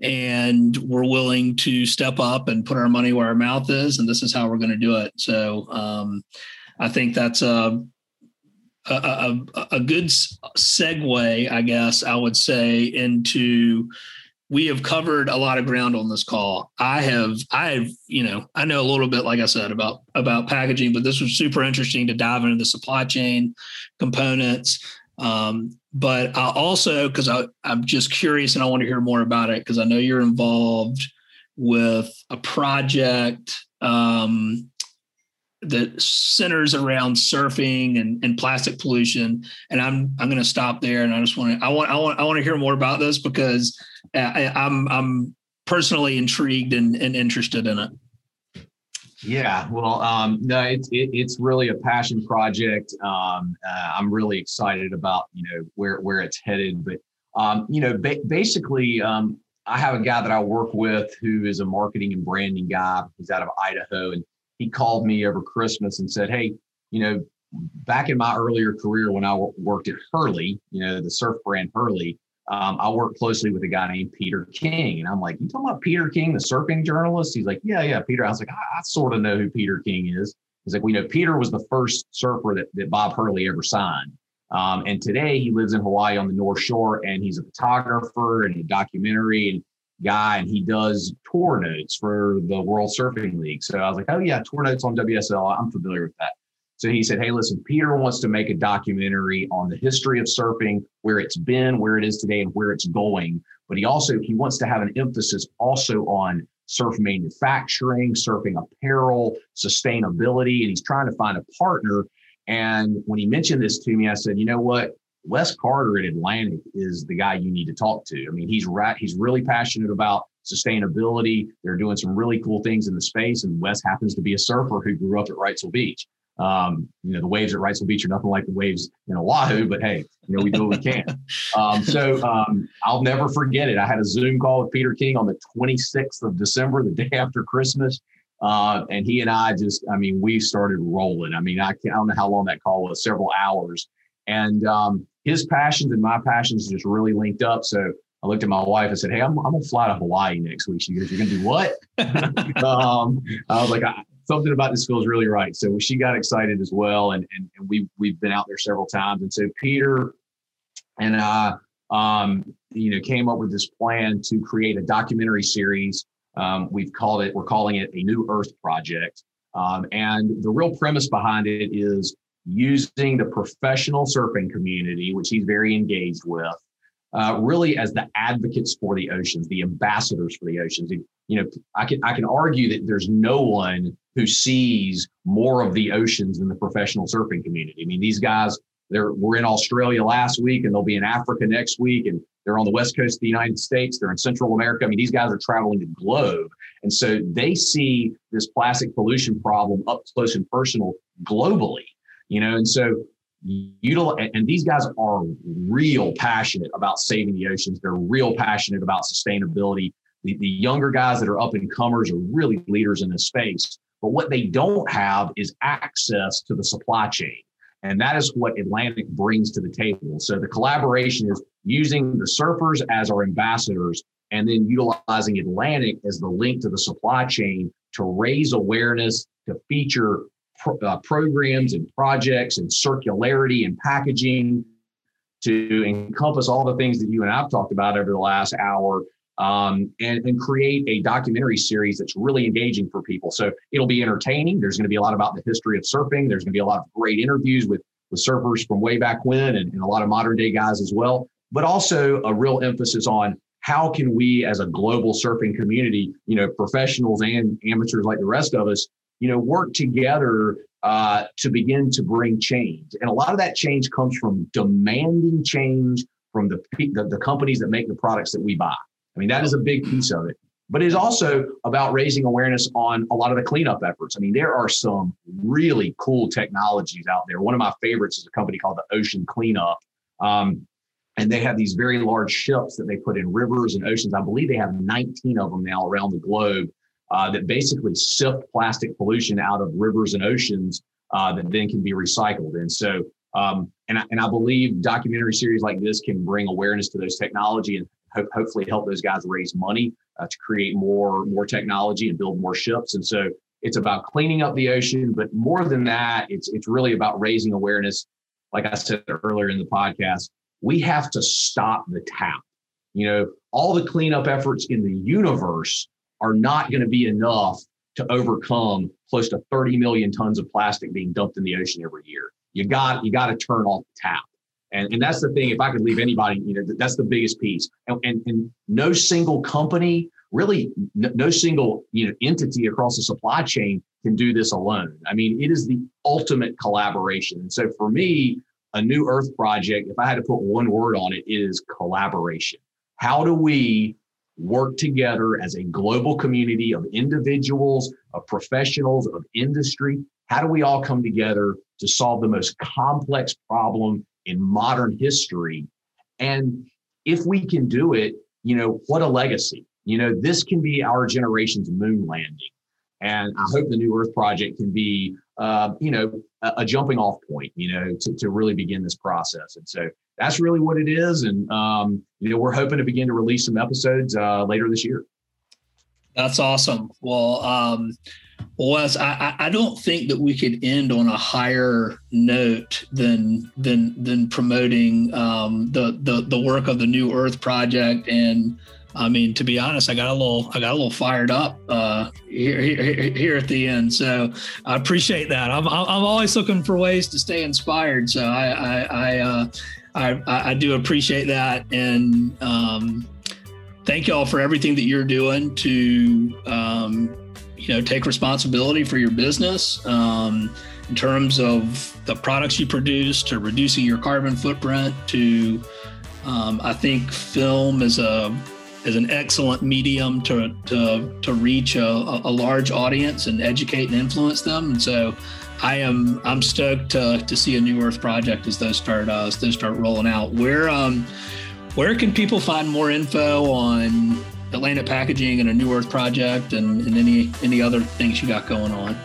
And we're willing to step up and put our money where our mouth is and this is how we're going to do it. So um, i think that's a, a a, a good segue i guess i would say into we have covered a lot of ground on this call. I have, I have, you know, I know a little bit, like I said, about about packaging, but this was super interesting to dive into the supply chain components. Um, but I also, because I'm just curious and I want to hear more about it because I know you're involved with a project um, that centers around surfing and, and plastic pollution. And I'm I'm going to stop there, and I just want to I want I want I want to hear more about this because I, I'm I'm personally intrigued and, and interested in it. Yeah, well, um, no, it's it, it's really a passion project. Um, uh, I'm really excited about you know where where it's headed, but um, you know, ba- basically, um, I have a guy that I work with who is a marketing and branding guy. He's out of Idaho, and he called me over Christmas and said, "Hey, you know, back in my earlier career when I worked at Hurley, you know, the surf brand Hurley, um, I worked closely with a guy named Peter King. And I'm like, you talking about Peter King, the surfing journalist? He's like, yeah, yeah, Peter. I was like, I, I sort of know who Peter King is. He's like, we know Peter was the first surfer that, that Bob Hurley ever signed. Um, and today he lives in Hawaii on the North Shore and he's a photographer and a documentary guy and he does tour notes for the World Surfing League. So I was like, oh yeah, tour notes on WSL. I'm familiar with that. So he said, Hey, listen, Peter wants to make a documentary on the history of surfing, where it's been, where it is today, and where it's going. But he also he wants to have an emphasis also on surf manufacturing, surfing apparel, sustainability, and he's trying to find a partner. And when he mentioned this to me, I said, you know what? Wes Carter at Atlantic is the guy you need to talk to. I mean, he's right, he's really passionate about sustainability. They're doing some really cool things in the space. And Wes happens to be a surfer who grew up at Wrightsville Beach. Um, you know, the waves at Wrightsville Beach are nothing like the waves in Oahu, but hey, you know, we do what we can. Um, so um, I'll never forget it. I had a Zoom call with Peter King on the 26th of December, the day after Christmas. Uh, and he and I just, I mean, we started rolling. I mean, I, I don't know how long that call was, several hours. And um, his passions and my passions just really linked up. So I looked at my wife and said, Hey, I'm, I'm going to fly to Hawaii next week. She goes, You're going to do what? um, I was like, something about this feels really right. So she got excited as well. And, and, and we, we've been out there several times. And so Peter and I, um, you know, came up with this plan to create a documentary series Um, we've called it, we're calling it a New Earth Project. Um, and the real premise behind it is using the professional surfing community, which he's very engaged with, uh, really as the advocates for the oceans, the ambassadors for the oceans. You know, I can I can argue that there's no one who sees more of the oceans than the professional surfing community. I mean, these guys they're we're in Australia last week, and they'll be in Africa next week, and they're on the west coast of the United States. They're in Central America. I mean, these guys are traveling the globe, and so they see this plastic pollution problem up close and personal globally. You know, and so util- and these guys are real passionate about saving the oceans. They're real passionate about sustainability. The, the younger guys that are up and comers are really leaders in this space. But what they don't have is access to the supply chain. And that is what Atlantic brings to the table. So the collaboration is using the surfers as our ambassadors and then utilizing Atlantic as the link to the supply chain to raise awareness, to feature pro- uh, programs and projects and circularity and packaging to encompass all the things that you and I've talked about over the last hour um, and, and create a documentary series that's really engaging for people. So it'll be entertaining. There's going to be a lot about the history of surfing. There's going to be a lot of great interviews with, with surfers from way back when and, and a lot of modern day guys as well, but also a real emphasis on how can we as a global surfing community, you know, professionals and amateurs like the rest of us, you know, work together uh, to begin to bring change. And a lot of that change comes from demanding change from the, the, the companies that make the products that we buy. I mean, that is a big piece of it. But it's also about raising awareness on a lot of the cleanup efforts. I mean, there are some really cool technologies out there. One of my favorites is a company called the Ocean Cleanup. Um, and they have these very large ships that they put in rivers and oceans. I believe they have 19 of them now around the globe uh, that basically sift plastic pollution out of rivers and oceans uh, that then can be recycled. And so, um, and, I, and I believe documentary series like this can bring awareness to those technology and ho- hopefully help those guys raise money uh, to create more more technology and build more ships. And so it's about cleaning up the ocean, but more than that, it's it's really about raising awareness. Like I said earlier in the podcast, we have to stop the tap. You know, all the cleanup efforts in the universe are not going to be enough to overcome close to 30 million tons of plastic being dumped in the ocean every year. You got you got to turn off the tap. And, and that's the thing. If I could leave anybody, you know, that's the biggest piece. And, and, and no single company, really, no, single you know entity across the supply chain can do this alone. I mean, it is the ultimate collaboration. And so for me, a new Earth project, if I had to put one word on it is collaboration. How do we work together as a global community of individuals, of professionals, of industry? How do we all come together to solve the most complex problem in modern history. And if we can do it, you know, what a legacy. You know, this can be our generation's moon landing. And I hope the New Earth Project can be, uh, you know, a, a, jumping off point, you know, to, to really begin this process. And so that's really what it is. And, um, you know, we're hoping to begin to release some episodes uh, later this year. That's awesome. Well, um, Wes, I, I don't think that we could end on a higher note than than than promoting um, the, the the work of the New Earth Project. And I mean, to be honest, I got a little I got a little fired up uh, here, here, here at the end. So I appreciate that. I'm I'm always looking for ways to stay inspired. So I I I, uh, I, I do appreciate that and. Um, thank y'all for everything that you're doing to um, you know take responsibility for your business um, in terms of the products you produce to reducing your carbon footprint to um, i think film is a is an excellent medium to to, to reach a, a large audience and educate and influence them and so I am I'm stoked to, to see a new Earth project as those start uh, as those start rolling out. Where um where can people find more info on Atlantic Packaging and a New Earth project and, and any any other things you got going on?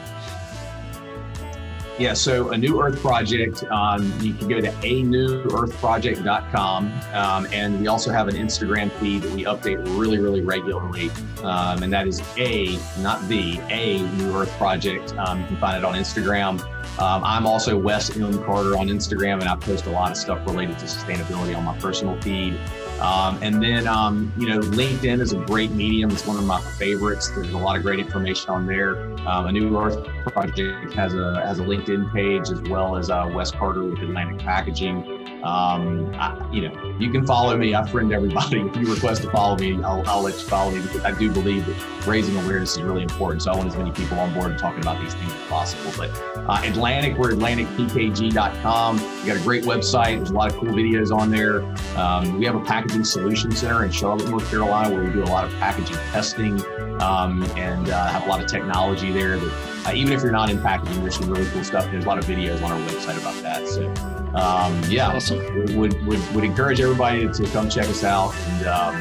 Yeah, so a New Earth project, um, you can go to a newearthproject.com. Um, and we also have an Instagram feed that we update really, really regularly. Um, and that is A, not the, A New Earth Project. Um, you can find it on Instagram. Um, I'm also Wes M. Carter on Instagram, and I post a lot of stuff related to sustainability on my personal feed. Um, and then, um, you know, LinkedIn is a great medium. It's one of my favorites. There's a lot of great information on there. Um, a New Earth Project has a has a LinkedIn page as well as uh, Wes Carter with Atlantic Packaging. Um, I, you know, you can follow me. I friend everybody. If you request to follow me, I'll, I'll let you follow me because I do believe that raising awareness is really important. So I want as many people on board and talking about these things as possible. But uh, Atlantic, we're AtlanticPKG.com. We got a great website. There's a lot of cool videos on there. Um, we have a packaging solution center in Charlotte, North Carolina, where we do a lot of packaging testing um, and uh, have a lot of technology there. That uh, even if you're not in packaging, there's some really cool stuff. There's a lot of videos on our website about that. So um, yeah, awesome. would, would would encourage everybody to come check us out. And um,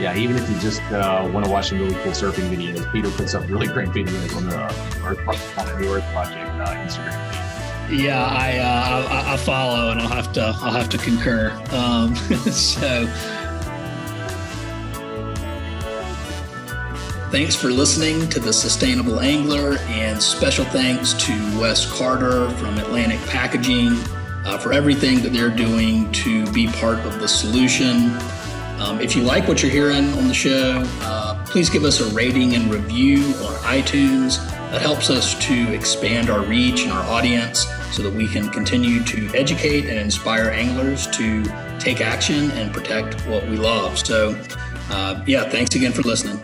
yeah, even if you just uh, want to watch some really cool surfing videos, Peter puts up really great videos on the Earth on the New Earth Project uh, Instagram. Yeah, I, uh, I, I follow, and I'll have to I'll have to concur. Um, so. Thanks for listening to The Sustainable Angler, and special thanks to Wes Carter from Atlantic Packaging uh, for everything that they're doing to be part of the solution. Um, if you like what you're hearing on the show, uh, please give us a rating and review on iTunes. That helps us to expand our reach and our audience so that we can continue to educate and inspire anglers to take action and protect what we love. So, uh, yeah, thanks again for listening.